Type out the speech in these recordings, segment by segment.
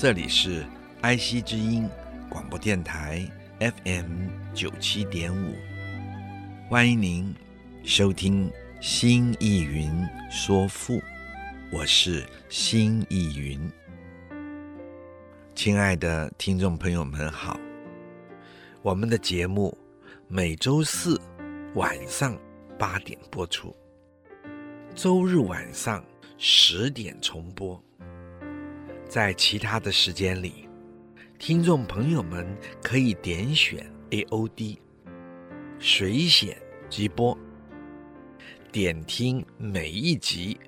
这里是爱惜之音广播电台 FM 九七点五，欢迎您收听《新艺云说赋》，我是新艺云。亲爱的听众朋友们好，我们的节目每周四晚上八点播出，周日晚上十点重播。在其他的时间里，听众朋友们可以点选 AOD 水显直播，点听每一集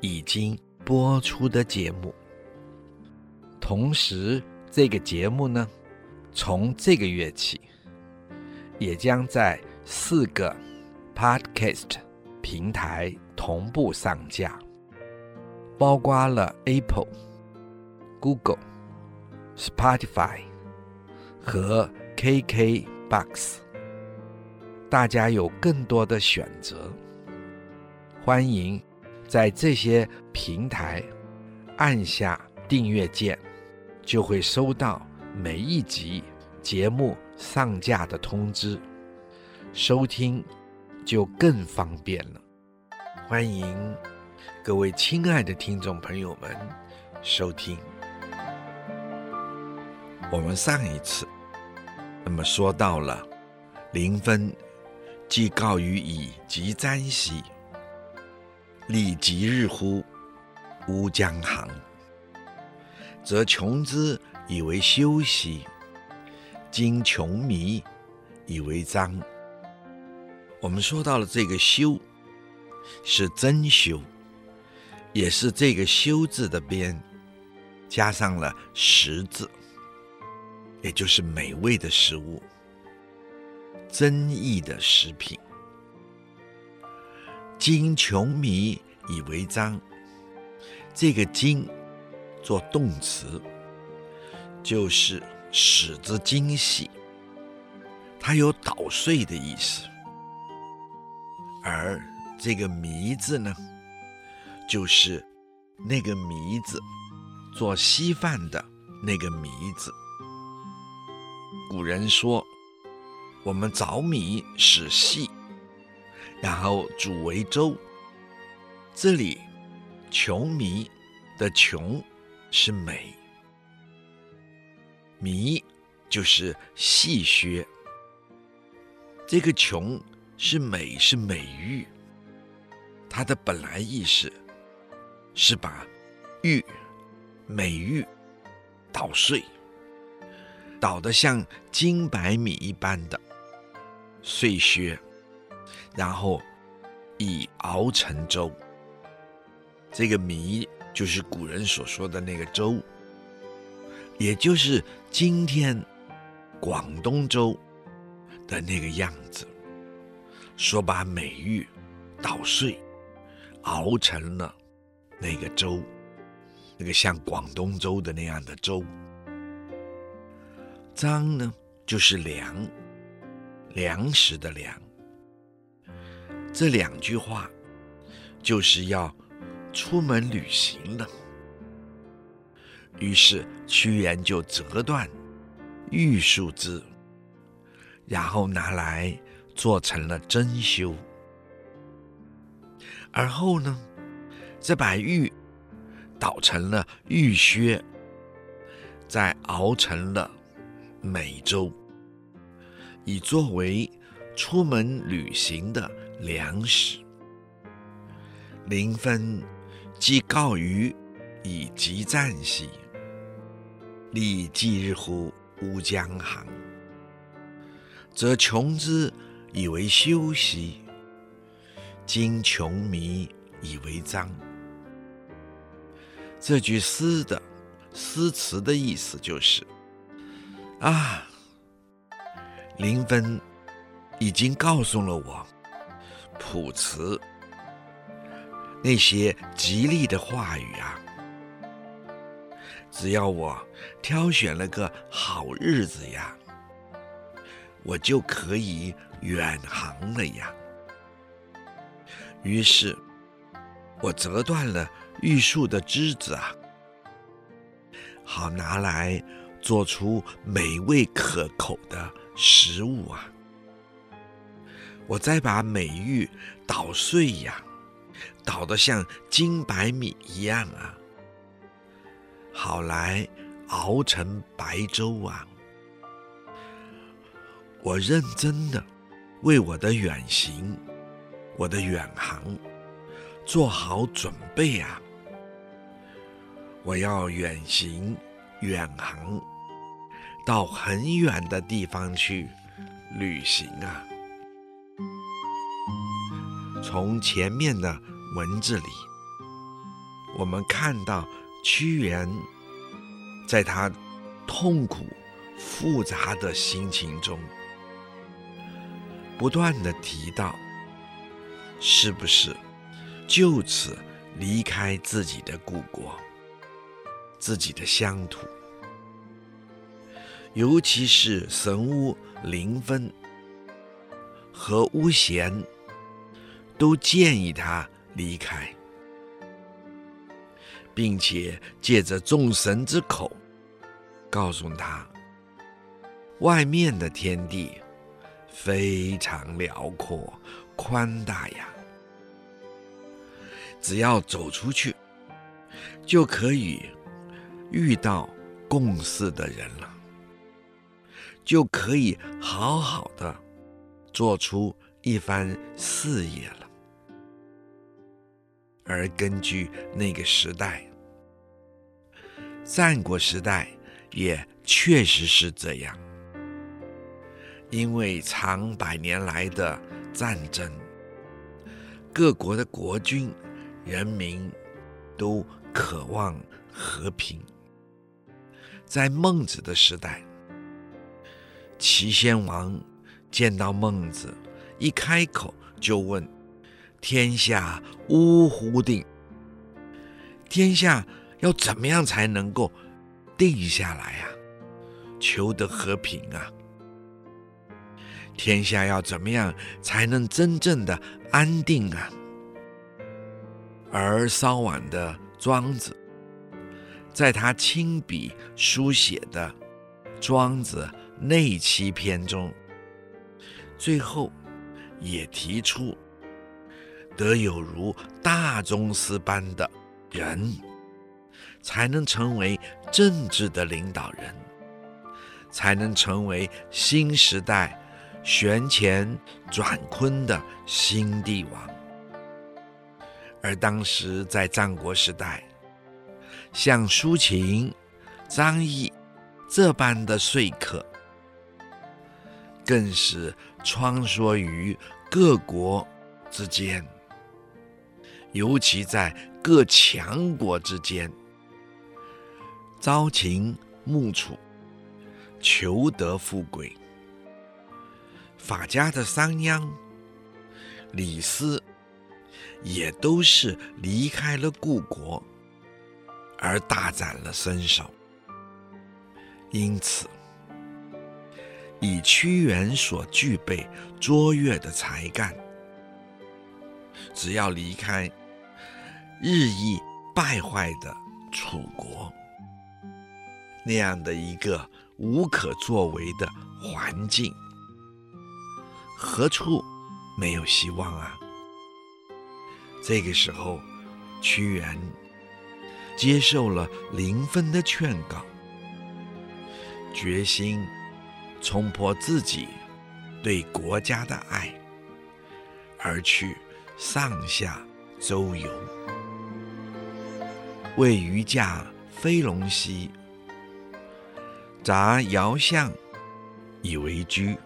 已经播出的节目。同时，这个节目呢，从这个月起，也将在四个 Podcast 平台同步上架，包括了 Apple。Google、Spotify 和 KKBox，大家有更多的选择。欢迎在这些平台按下订阅键，就会收到每一集节目上架的通知，收听就更方便了。欢迎各位亲爱的听众朋友们收听。我们上一次，那么说到了“临分既告于以及瞻兮，立即日乎，乌江行。则穷之以为修兮，今穷弥以为章。”我们说到了这个“修”，是真修，也是这个“修”字的边加上了“食”字。也就是美味的食物，珍异的食品。金穷弥以为章，这个“金”做动词，就是使之精细，它有捣碎的意思。而这个“糜”字呢，就是那个“糜”字，做稀饭的那个“糜”字。古人说：“我们凿米使细，然后煮为粥。”这里“穷弥”的“穷”是美，“弥”就是细削。这个“穷”是美，是美玉。它的本来意思是把玉、美玉捣碎。捣得像金白米一般的碎屑，然后以熬成粥。这个米就是古人所说的那个粥，也就是今天广东粥的那个样子。说把美玉捣碎，熬成了那个粥，那个像广东粥的那样的粥。章呢，就是粮，粮食的粮。这两句话，就是要出门旅行了。于是屈原就折断玉树枝，然后拿来做成了珍馐。而后呢，再把玉捣成了玉屑，再熬成了。美洲，以作为出门旅行的粮食。临分既告于以及赞兮，立即日乎，乌江行。则穷之以为修兮，今穷靡以为章。这句诗的诗词的意思就是：啊，林芬已经告诉了我卜辞那些吉利的话语啊，只要我挑选了个好日子呀，我就可以远航了呀。于是，我折断了玉树的枝子啊，好拿来做出美味可口的食物啊。我再把美玉捣碎呀，捣得像金白米一样啊，好来熬成白粥啊。我认真的为我的远行。我的远航，做好准备啊！我要远行、远航，到很远的地方去旅行啊！从前面的文字里，我们看到屈原在他痛苦、复杂的心情中，不断的提到。是不是就此离开自己的故国、自己的乡土？尤其是神巫林芬和巫贤都建议他离开，并且借着众神之口告诉他，外面的天地非常辽阔。宽大呀！只要走出去，就可以遇到共事的人了，就可以好好的做出一番事业了。而根据那个时代，战国时代也确实是这样，因为长百年来的。战争，各国的国君、人民都渴望和平。在孟子的时代，齐宣王见到孟子，一开口就问：“天下呜呼定？天下要怎么样才能够定下来啊？求得和平啊？”天下要怎么样才能真正的安定啊？而稍晚的庄子，在他亲笔书写的《庄子内七篇》中，最后也提出：得有如大宗师般的人，才能成为政治的领导人，才能成为新时代。旋乾转坤的新帝王，而当时在战国时代，像苏秦、张仪这般的说客，更是穿梭于各国之间，尤其在各强国之间，朝秦暮楚，求得富贵。法家的商鞅、李斯，也都是离开了故国，而大展了身手。因此，以屈原所具备卓越的才干，只要离开日益败坏的楚国，那样的一个无可作为的环境。何处没有希望啊？这个时候，屈原接受了林芬的劝告，决心冲破自己对国家的爱，而去上下周游。谓余驾飞龙兮，杂遥相以为居。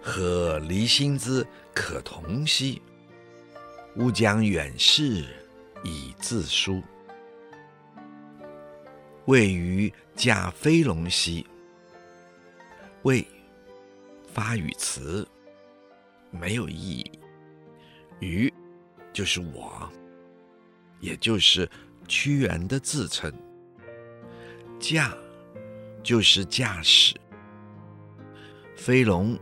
和离心之可同兮，吾将远视以自书。谓于驾飞龙兮。谓发语词，没有意义。于就是我，也就是屈原的自称。驾就是驾驶。飞龙，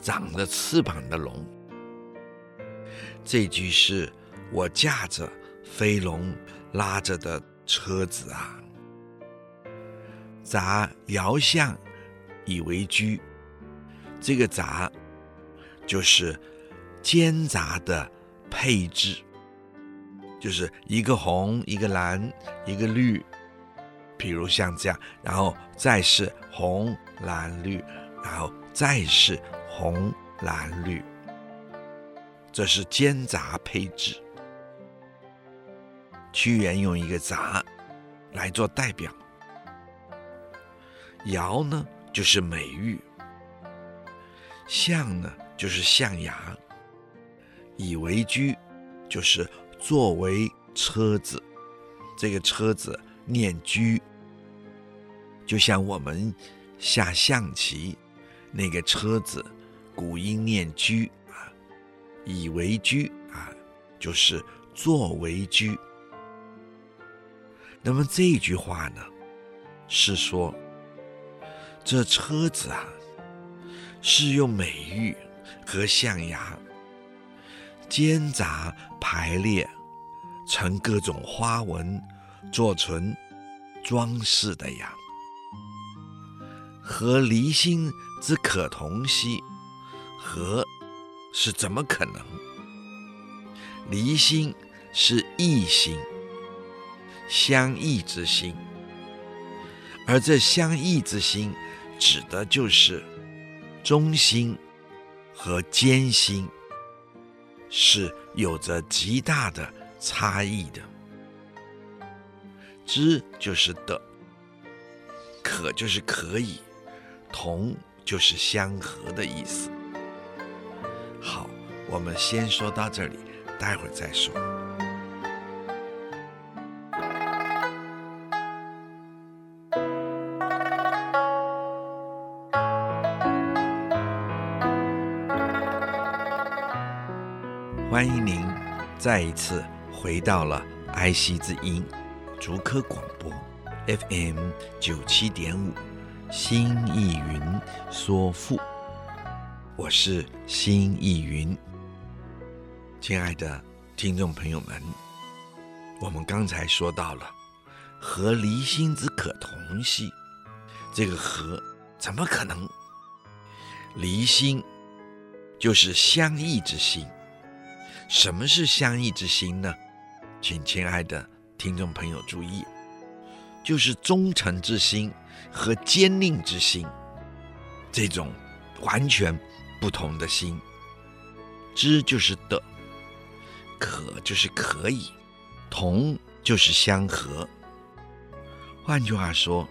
长着翅膀的龙。这句是我驾着飞龙拉着的车子啊。杂遥相以为居，这个杂就是间杂的配置，就是一个红，一个蓝，一个绿，比如像这样，然后再是红蓝绿，然后再是红蓝绿，这是间杂配置。屈原用一个杂来做代表。尧呢，就是美玉；象呢，就是象牙；以为居，就是作为车子。这个车子念居，就像我们下象棋，那个车子古音念居啊。以为居啊，就是作为居。那么这句话呢，是说。这车子啊，是用美玉和象牙间杂排列成各种花纹，做成装饰的呀。和离心之可同兮，和是怎么可能？离心是异心，相异之心，而这相异之心。指的就是中心和间心是有着极大的差异的。知就是的，可就是可以，同就是相合的意思。好，我们先说到这里，待会儿再说。再一次回到了爱惜之音竹科广播 FM 九七点五新意云说赋，我是心意云。亲爱的听众朋友们，我们刚才说到了和离心之可同兮，这个和怎么可能？离心就是相异之心。什么是相异之心呢？请亲爱的听众朋友注意，就是忠诚之心和坚定之心，这种完全不同的心。知就是的，可就是可以，同就是相合。换句话说，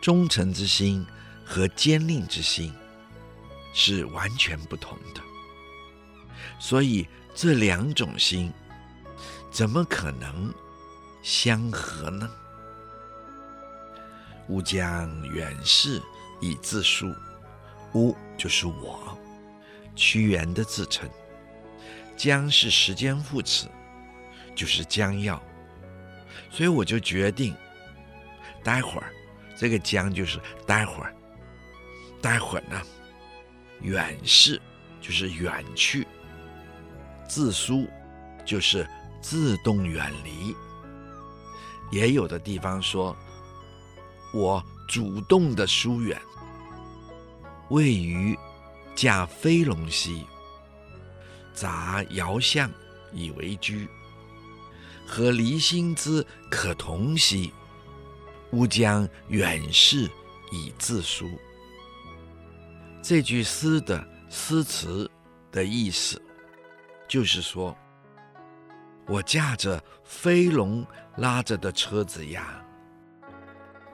忠诚之心和坚定之心是完全不同的，所以。这两种心怎么可能相合呢？吾将远视以自述，吾就是我，屈原的自称。将是时间副词，就是将要，所以我就决定，待会儿这个将就是待会儿，待会儿呢，远视就是远去。自疏就是自动远离，也有的地方说，我主动的疏远。位于驾飞龙兮，杂遥相以为居。和离心之可同兮，吾将远视以自疏。这句诗的诗词的意思。就是说，我驾着飞龙拉着的车子呀，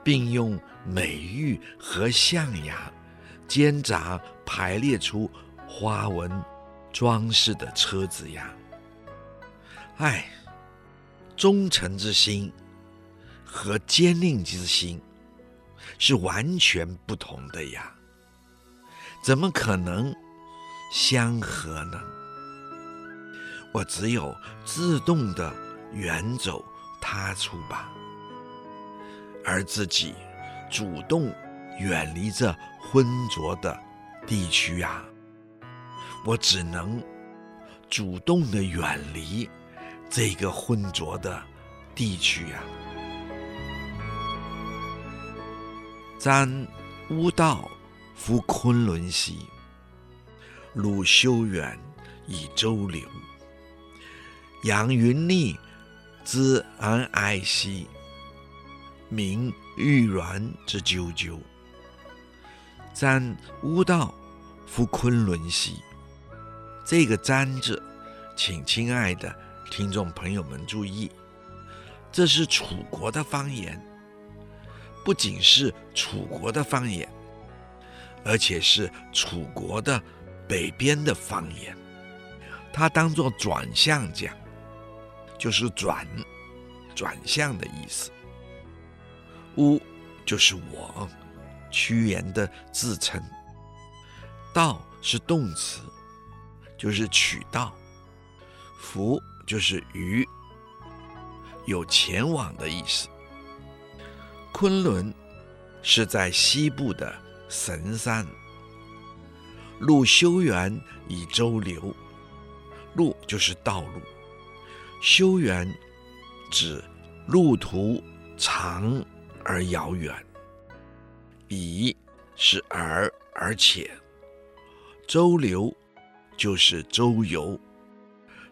并用美玉和象牙间杂排列出花纹装饰的车子呀，哎，忠诚之心和坚定之心是完全不同的呀，怎么可能相合呢？我只有自动的远走他处吧，而自己主动远离这浑浊的地区啊，我只能主动的远离这个浑浊的地区啊。瞻乌道夫昆仑兮，陆修远以周流。杨云丽之安矮兮，鸣玉鸾之啾啾。瞻乌道夫昆仑兮，这个“瞻”字，请亲爱的听众朋友们注意，这是楚国的方言，不仅是楚国的方言，而且是楚国的北边的方言，它当做转向讲。就是转，转向的意思。乌就是我，屈原的自称。道是动词，就是取道。夫就是于，有前往的意思。昆仑是在西部的神山。路修远以周流，路就是道路。修远指路途长而遥远，以是而而且，周流就是周游，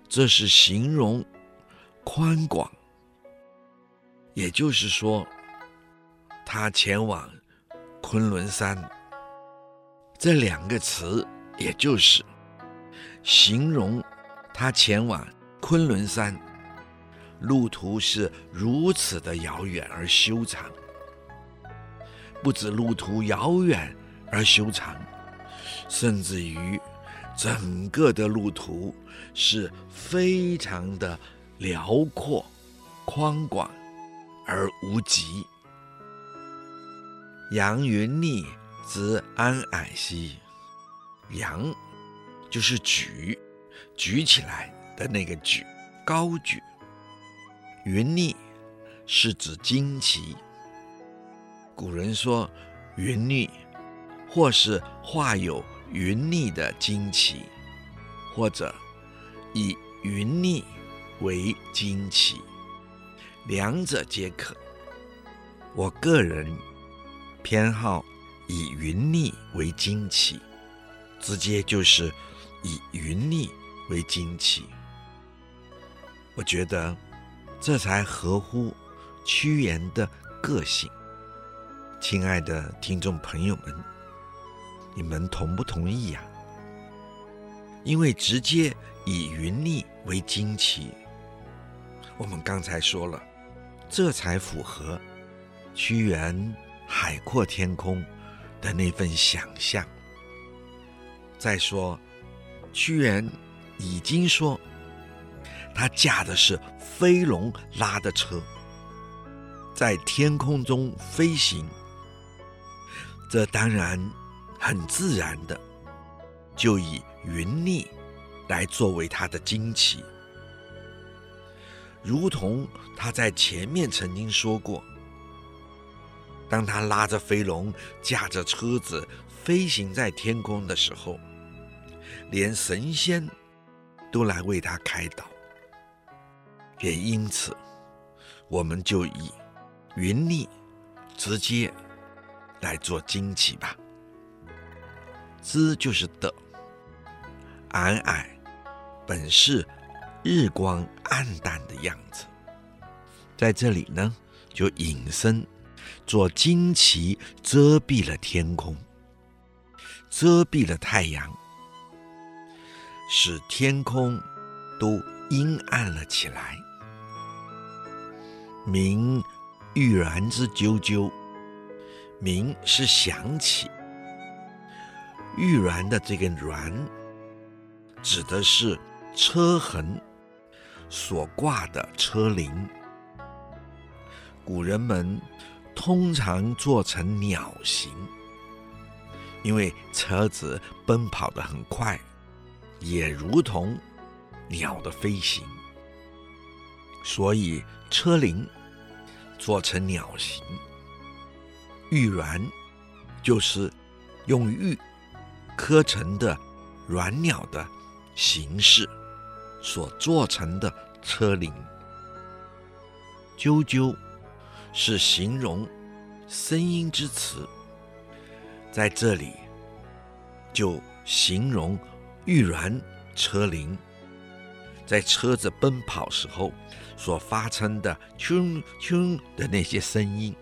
这是形容宽广。也就是说，他前往昆仑山，这两个词，也就是形容他前往。昆仑山路途是如此的遥远而修长，不止路途遥远而修长，甚至于整个的路途是非常的辽阔、宽广而无极。杨云逆之安矮兮，杨就是举，举起来。的那个举，高举。云逆是指旌旗。古人说云逆，或是画有云逆的旌旗，或者以云逆为旌旗，两者皆可。我个人偏好以云逆为旌旗，直接就是以云逆为旌旗。我觉得这才合乎屈原的个性。亲爱的听众朋友们，你们同不同意呀？因为直接以云逆为惊奇，我们刚才说了，这才符合屈原海阔天空的那份想象。再说，屈原已经说。他驾的是飞龙拉的车，在天空中飞行，这当然很自然的，就以云逆来作为他的旌旗，如同他在前面曾经说过，当他拉着飞龙，驾着车子飞行在天空的时候，连神仙都来为他开导。也因此，我们就以云逆直接来做旌旗吧。之就是的，安矮本是日光暗淡的样子，在这里呢，就隐身做旌旗，遮蔽了天空，遮蔽了太阳，使天空都阴暗了起来。鸣玉鸾之啾啾，鸣是响起，玉鸾的这个鸾，指的是车痕，所挂的车铃。古人们通常做成鸟形，因为车子奔跑得很快，也如同鸟的飞行，所以车铃做成鸟形。玉鸾就是用玉刻成的鸾鸟的形式所做成的车铃。啾啾是形容声音之词，在这里就形容玉鸾车铃在车子奔跑时候所发生的“啾啾”的那些声音。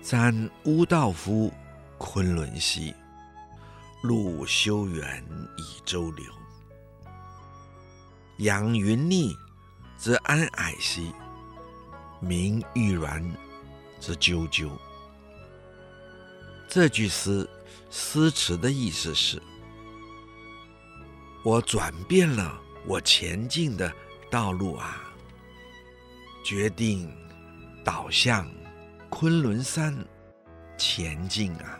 赞乌道夫昆仑兮，路修远以周流。仰云逆之安蔼兮，鸣玉鸾之啾啾。这句诗诗词的意思是：我转变了我前进的道路啊，决定导向。昆仑山前进啊，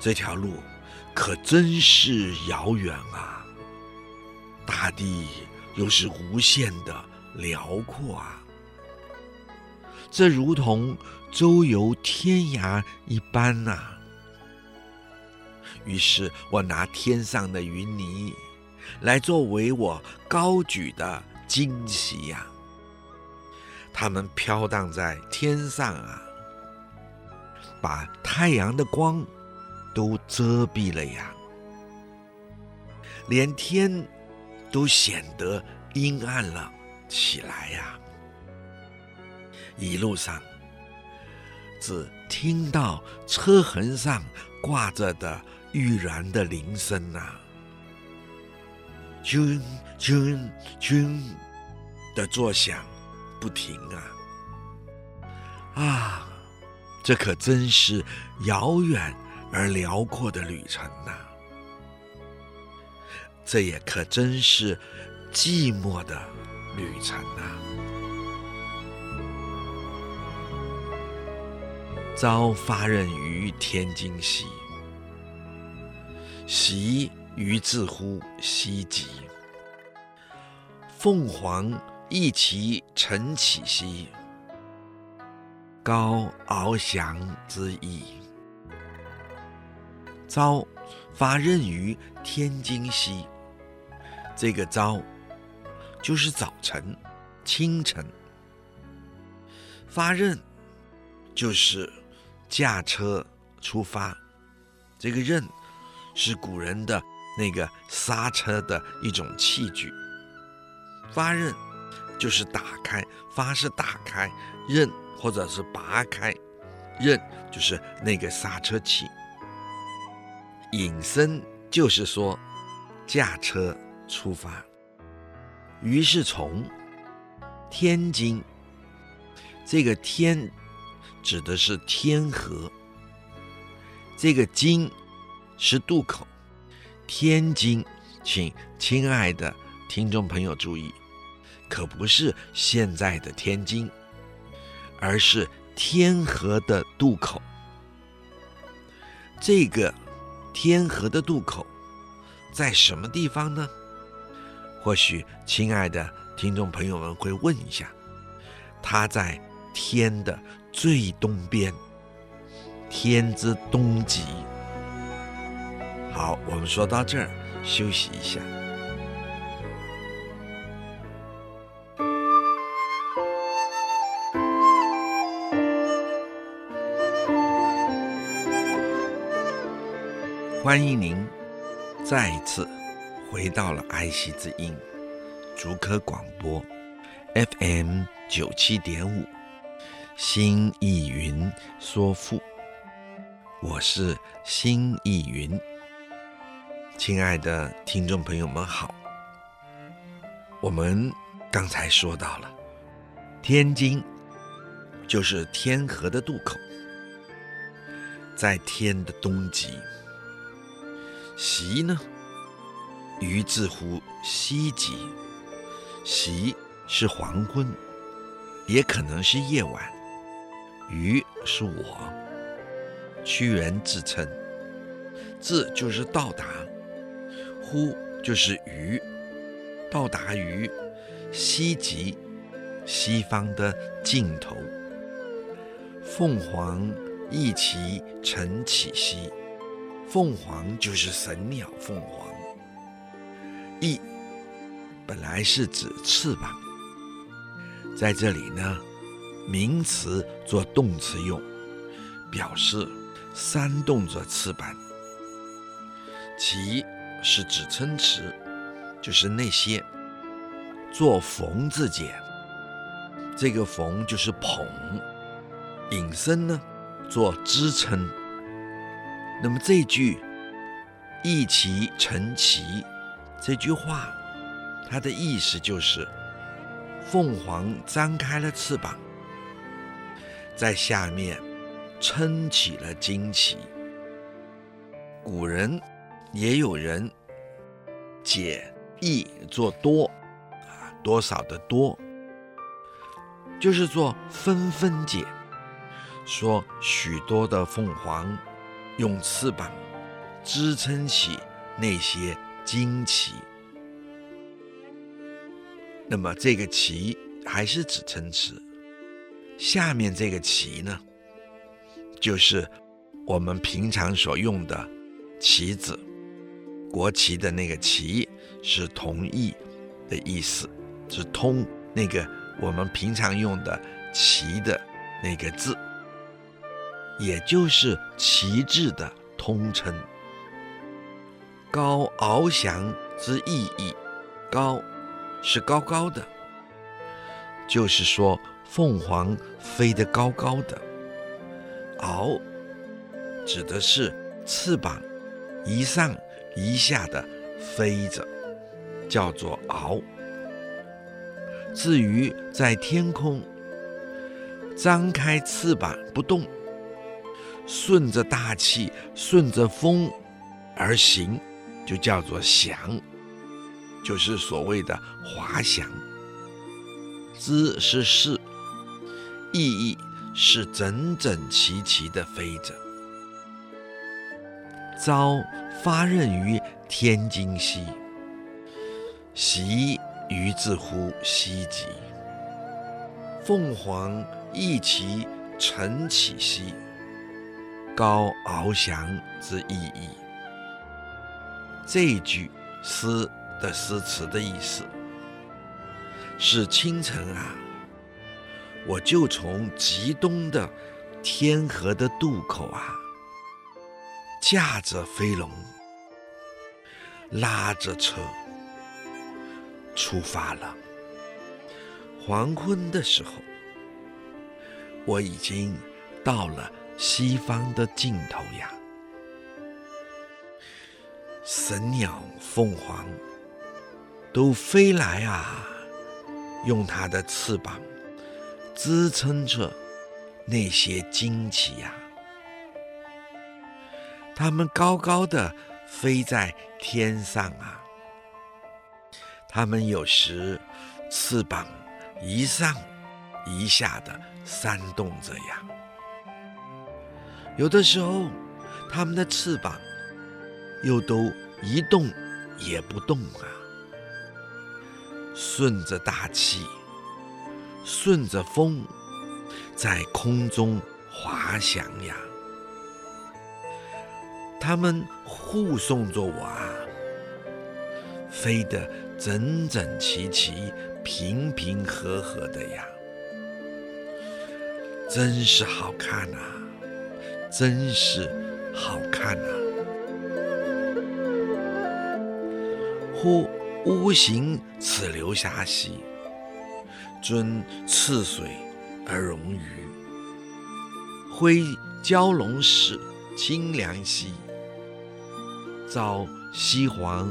这条路可真是遥远啊！大地又是无限的辽阔啊，这如同周游天涯一般呐、于是我拿天上的云泥来作为我高举的旌旗呀。它们飘荡在天上啊，把太阳的光都遮蔽了呀，连天都显得阴暗了起来呀。一路上，只听到车痕上挂着的玉然的铃声啊，啾啾啾的作响。不停啊！啊，这可真是遥远而辽阔的旅程呐！这也可真是寂寞的旅程呐！朝发軔于天津西，习于自乎西极。凤凰。翼其晨起兮，高翱翔之翼。朝发軔于天津兮，这个朝就是早晨、清晨。发軔就是驾车出发，这个軔是古人的那个刹车的一种器具。发刃。就是打开，发是打开，刃或者是拔开，刃就是那个刹车器。引申就是说，驾车出发。于是从天津，这个天指的是天河，这个津是渡口。天津，请亲爱的听众朋友注意。可不是现在的天津，而是天河的渡口。这个天河的渡口在什么地方呢？或许亲爱的听众朋友们会问一下，它在天的最东边，天之东极。好，我们说到这儿，休息一下。欢迎您再一次回到了爱惜之音竹科广播 FM 九七点五新意云说赋，我是新意云。亲爱的听众朋友们好，我们刚才说到了天津就是天河的渡口，在天的东极。夕呢，于自乎西极，夕是黄昏，也可能是夜晚。于是我，屈原自称。自就是到达，乎就是于，到达于西极，西方的尽头。凤凰翼其晨起兮，凤凰就是神鸟凤凰。翼本来是指翅膀，在这里呢，名词做动词用，表示扇动着翅膀。其是指称词，就是那些做逢字解，这个逢就是捧，引申呢做支撑。那么这句“翼其晨起”这句话，它的意思就是凤凰张开了翅膀，在下面撑起了旌旗。古人。也有人解翼做多啊，多少的多，就是做纷纷解，说许多的凤凰用翅膀支撑起那些旌旗。那么这个旗还是指称词，下面这个旗呢，就是我们平常所用的旗子。国旗的那个旗是同意的意思，是通那个我们平常用的旗的那个字，也就是旗帜的通称。高翱翔之意义，高是高高的，就是说凤凰飞得高高的。翱指的是翅膀一上。一下的飞着，叫做翱。至于在天空张开翅膀不动，顺着大气、顺着风而行，就叫做翔，就是所谓的滑翔。姿是势，意义是整整齐齐的飞着。朝发軫于天津兮，夕于自乎西极。凤凰翼其晨起兮，高翱翔之意义。这句诗的诗词的意思是：清晨啊，我就从极东的天河的渡口啊。驾着飞龙，拉着车，出发了。黄昏的时候，我已经到了西方的尽头呀。神鸟、凤凰都飞来啊，用它的翅膀支撑着那些旌旗呀。它们高高的飞在天上啊，它们有时翅膀一上一下的扇动着呀，有的时候它们的翅膀又都一动也不动啊，顺着大气，顺着风，在空中滑翔呀。他们护送着我啊，飞得整整齐齐、平平和和的呀，真是好看呐、真是好看呐、啊！忽乌行此流霞兮，遵赤水而溶于，挥蛟龙使，清凉兮。遭西黄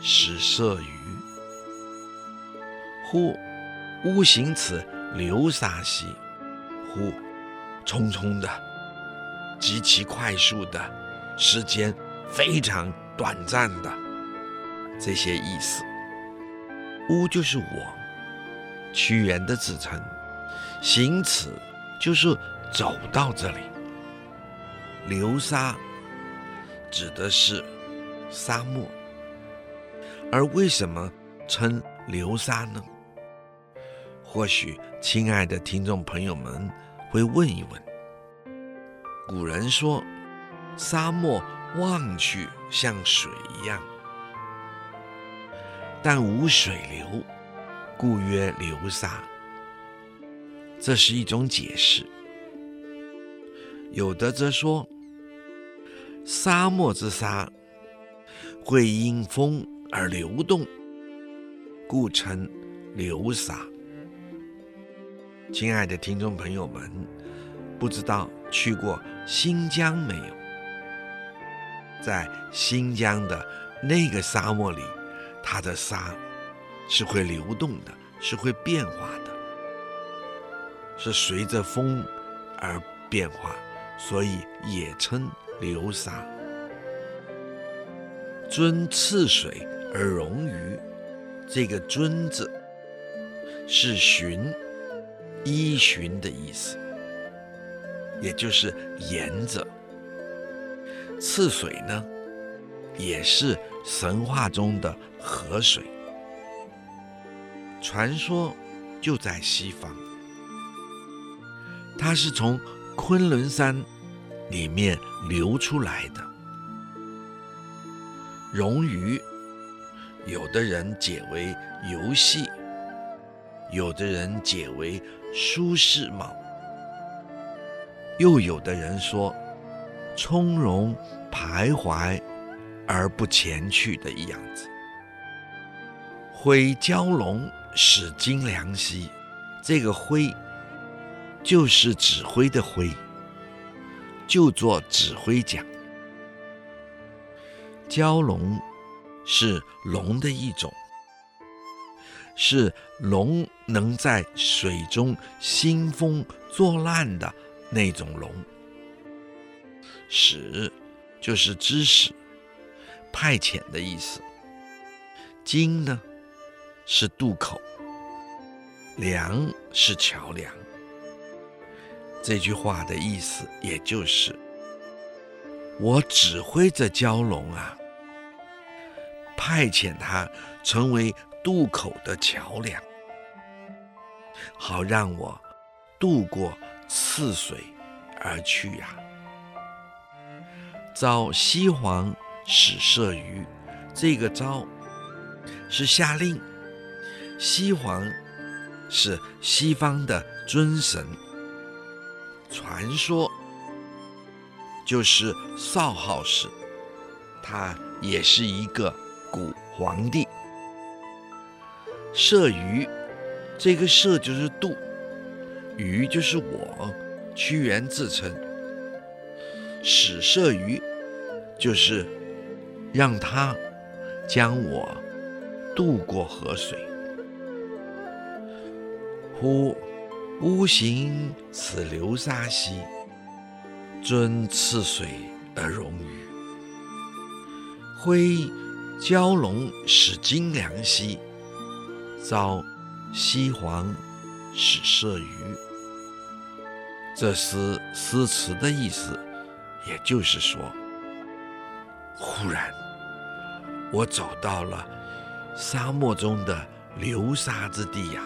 始射于，忽乌行此流沙兮，忽匆匆的，极其快速的，时间非常短暂的，这些意思。乌就是我，屈原的自称。行此就是走到这里。流沙指的是沙漠，而为什么称流沙呢？或许亲爱的听众朋友们会问一问：古人说，沙漠望去像水一样，但无水流，故曰流沙。这是一种解释。有的则说，沙漠之沙会因风而流动，故称流沙。亲爱的听众朋友们，不知道去过新疆没有？在新疆的那个沙漠里，它的沙是会流动的，是会变化的。是随着风而变化，所以也称流沙。遵次水而溶于，这个“遵”字是循、依循的意思，也就是沿着。次水呢，也是神话中的河水，传说就在西方。它是从昆仑山里面流出来的。溶于，有的人解为游戏，有的人解为舒适貌，又有的人说从容徘徊而不前去的样子。挥蛟龙使金良兮，这个挥。就是指挥的挥，就做指挥讲。蛟龙是龙的一种，是龙能在水中兴风作浪的那种龙。使就是指使、派遣的意思。精呢是渡口，梁是桥梁。这句话的意思，也就是我指挥着蛟龙啊，派遣他成为渡口的桥梁，好让我渡过赤水而去呀、啊。召西皇使射于，这个召是下令，西皇是西方的尊神。传说就是少昊氏，他也是一个古皇帝。射鱼，这个射就是渡，鱼就是我，屈原自称。使射鱼，就是让他将我渡过河水。呼。巫行此流沙兮，遵赤水而容于。挥蛟龙使金梁兮，召西皇使射鱼。这是诗词的意思，也就是说，忽然我走到了沙漠中的流沙之地呀。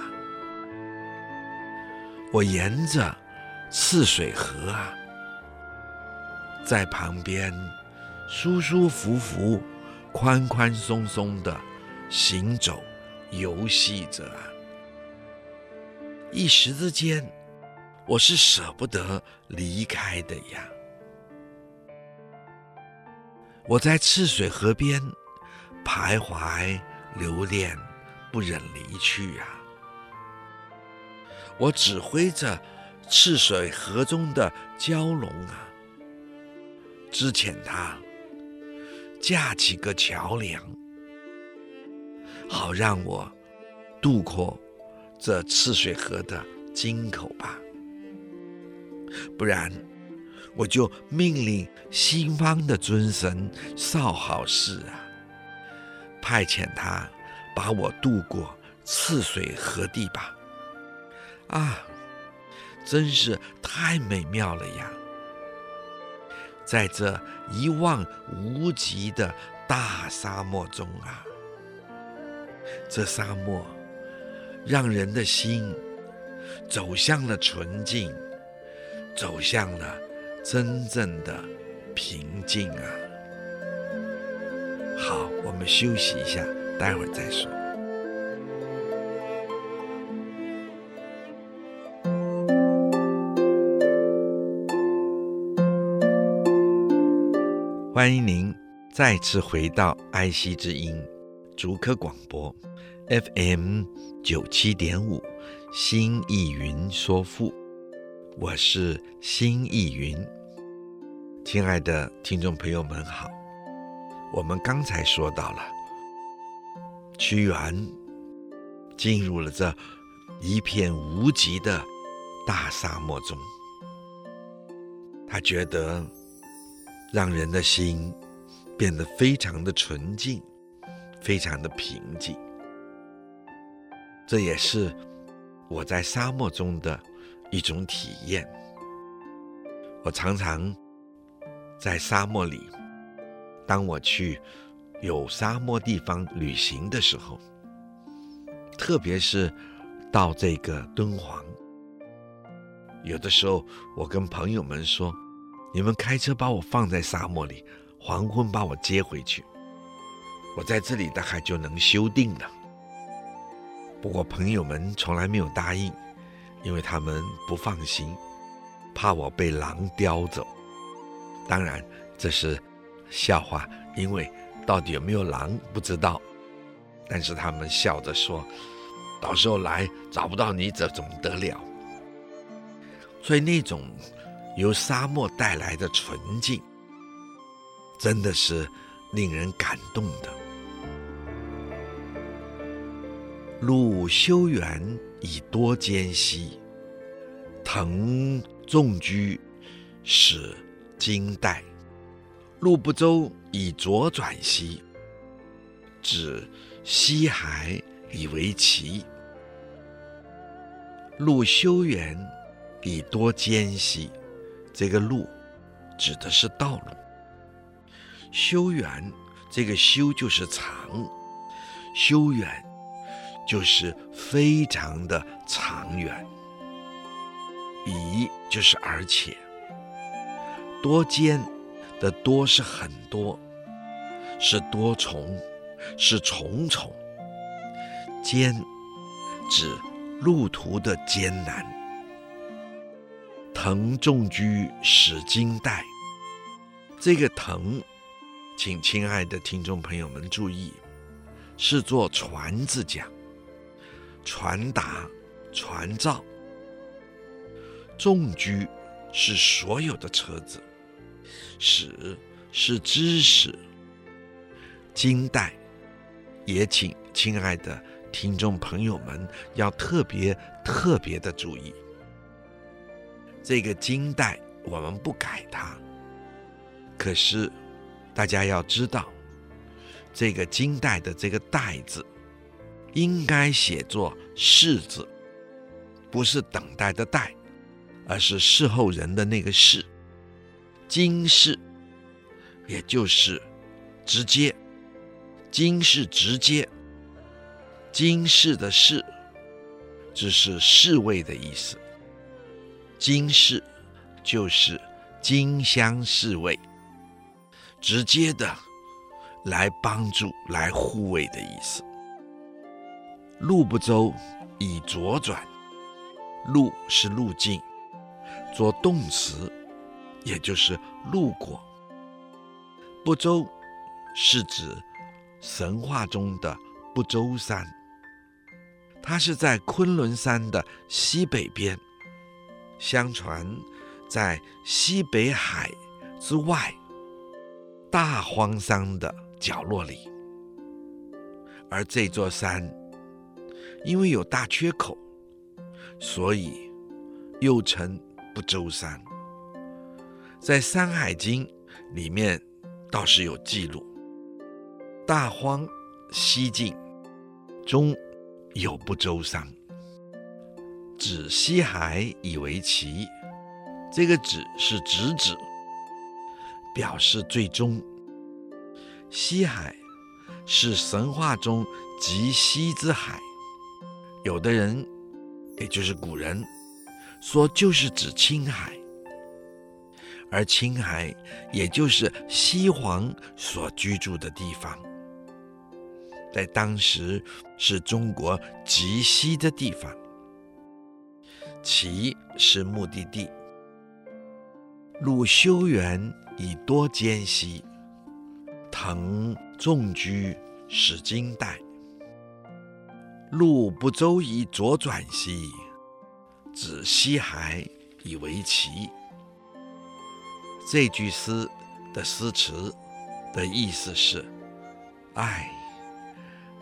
我沿着赤水河啊，在旁边舒舒服服、宽宽松松的行走、游戏着啊。一时之间，我是舍不得离开的呀。我在赤水河边徘徊留恋，不忍离去啊。我指挥着赤水河中的蛟龙啊，支遣它架起个桥梁，好让我渡过这赤水河的金口吧。不然，我就命令西方的尊神少昊氏啊，派遣他把我渡过赤水河地吧。啊，真是太美妙了呀！在这一望无际的大沙漠中啊，这沙漠让人的心走向了纯净，走向了真正的平静啊！好，我们休息一下，待会儿再说。欢迎您再次回到爱惜之音竹科广播 FM 九七点五新意云说赋，我是新意云。亲爱的听众朋友们好，我们刚才说到了屈原进入了这一片无极的大沙漠中，他觉得。让人的心变得非常的纯净，非常的平静。这也是我在沙漠中的一种体验。我常常在沙漠里，当我去有沙漠地方旅行的时候，特别是到这个敦煌，有的时候我跟朋友们说。你们开车把我放在沙漠里，黄昏把我接回去，我在这里大概就能修定了。不过朋友们从来没有答应，因为他们不放心，怕我被狼叼走。当然这是笑话，因为到底有没有狼不知道。但是他们笑着说：“到时候来找不到你，这怎么得了？”所以那种。由沙漠带来的纯净，真的是令人感动的。路修远以多艰兮，腾众居使经代。路不周以左转兮，指西海以为期。路修远以多艰兮。这个路指的是道路，修远，这个修就是长，修远就是非常的长远，以就是而且，多艰的多是很多，是多重，是重重，艰指路途的艰难。腾众居使金代，这个腾，请亲爱的听众朋友们注意，是做传字讲，传达、传召。众居是所有的车子，使是知识，金代，也请亲爱的听众朋友们要特别特别的注意。这个金代我们不改它，可是大家要知道，这个金代的这个代字应该写作侍字，不是等待的待，而是侍候人的那个侍。金侍，也就是直接，金是直接，金侍的侍，只是侍卫的意思。经侍就是经乡侍卫，直接的来帮助、来护卫的意思。路不周以左转，路是路径，做动词，也就是路过。不周是指神话中的不周山，它是在昆仑山的西北边。相传，在西北海之外，大荒山的角落里，而这座山因为有大缺口，所以又称不周山。在《山海经》里面倒是有记录，大荒西晋，中有不周山。指西海以为奇，这个指是直指，表示最终。西海是神话中极西之海，有的人，也就是古人，说就是指青海，而青海也就是西皇所居住的地方，在当时是中国极西的地方。其是目的地。路修远以多艰兮，腾众居使经代。路不周以左转兮，指西海以为期。这句诗的诗词的意思是：哎，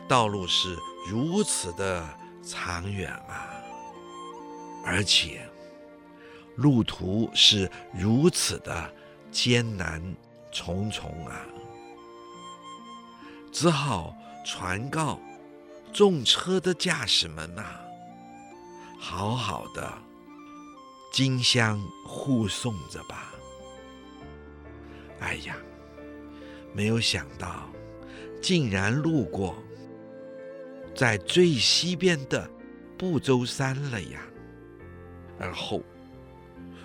道路是如此的长远啊！而且，路途是如此的艰难重重啊！只好传告重车的驾驶们呐、好好的经相护送着吧。哎呀，没有想到，竟然路过在最西边的不周山了呀！而后，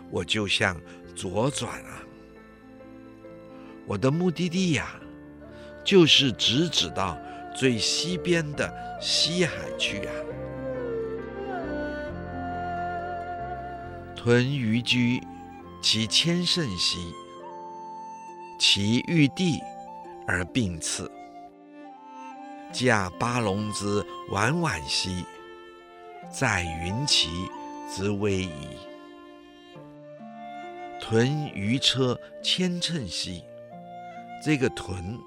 我就向左转啊，我的目的地呀，就是直指到最西边的西海去呀。屯鱼居，其千乘兮，其玉帝而并次。驾八龙之宛宛兮，在云骑。之威仪，屯于车千乘兮。这个屯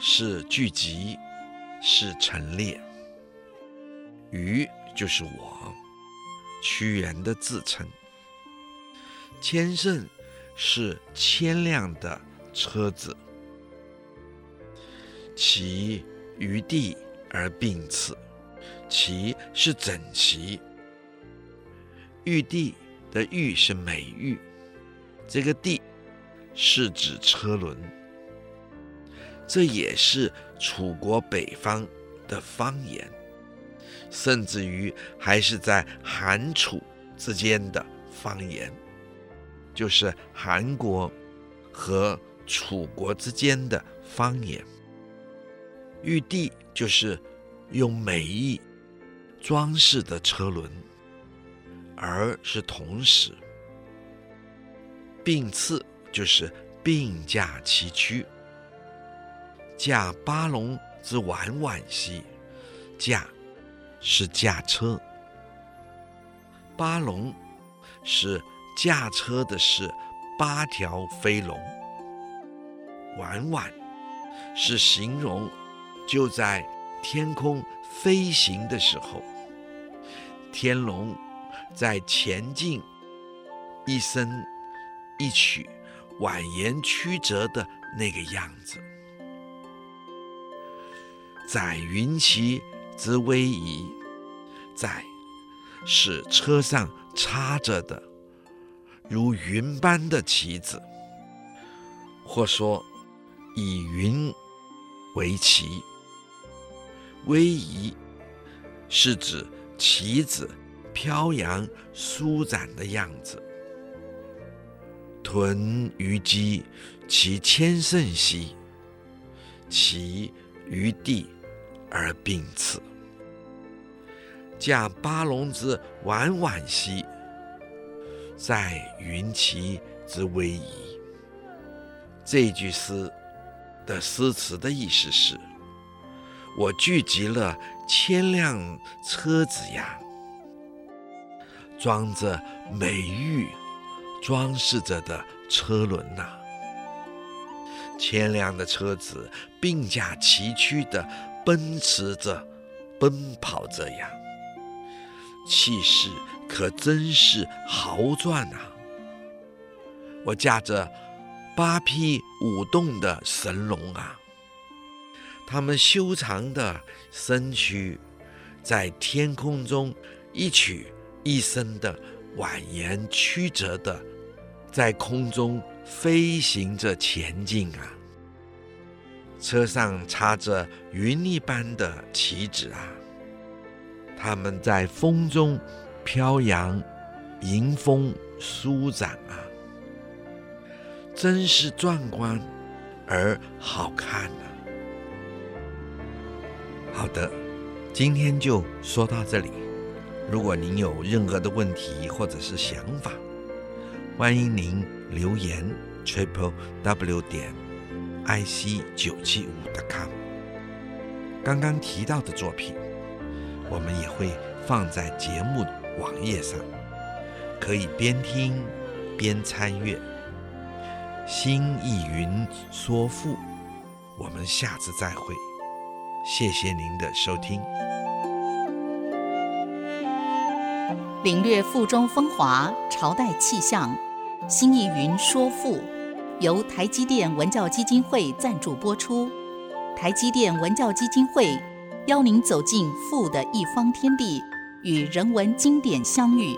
是聚集，是陈列。于就是我，屈原的自称。千乘是千辆的车子，其于地而并次，其是整齐。玉帝的玉是美玉，这个帝是指车轮，这也是楚国北方的方言，甚至于还是在韩楚之间的方言，就是韩国和楚国之间的方言。玉帝就是用美玉装饰的车轮。而是同时，并次就是并驾齐驱，驾八龙之宛宛兮，驾是驾车，八龙是驾车的是八条飞龙，宛宛是形容就在天空飞行的时候，天龙。在前进，一伸一曲，蜿蜒曲折的那个样子。载云旗之威仪，载是车上插着的如云般的旗子，或说以云为旗。威仪是指旗子。飘扬舒展的样子，屯于机，其千乘兮，其于地而并次。驾八龙之婉婉兮，在云旗之威仪。这句诗的诗词的意思是：我聚集了千辆车子呀。装着美玉、装饰着的车轮呐、啊，千辆的车子并驾齐驱的奔驰着、奔跑着呀，气势可真是豪壮啊！我驾着八匹舞动的神龙啊，他们修长的身躯在天空中一曲一生的蜿蜒曲折的在空中飞行着前进啊！车上插着云一般的旗子啊！他们在风中飘扬，迎风舒展啊！真是壮观而好看啊！好的，今天就说到这里。如果您有任何的问题或者是想法，欢迎您留言 triple w 点 i c 九七五 .com。刚刚提到的作品，我们也会放在节目网页上，可以边听边参阅。新意云说赋，我们下次再会。谢谢您的收听。领略赋中风华，朝代气象。新义云说赋，由台积电文教基金会赞助播出。台积电文教基金会邀您走进赋的一方天地，与人文经典相遇。